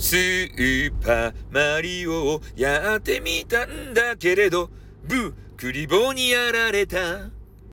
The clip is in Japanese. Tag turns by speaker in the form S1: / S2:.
S1: スーパーマリオをやってみたんだけれど、ブークリボーにやられた。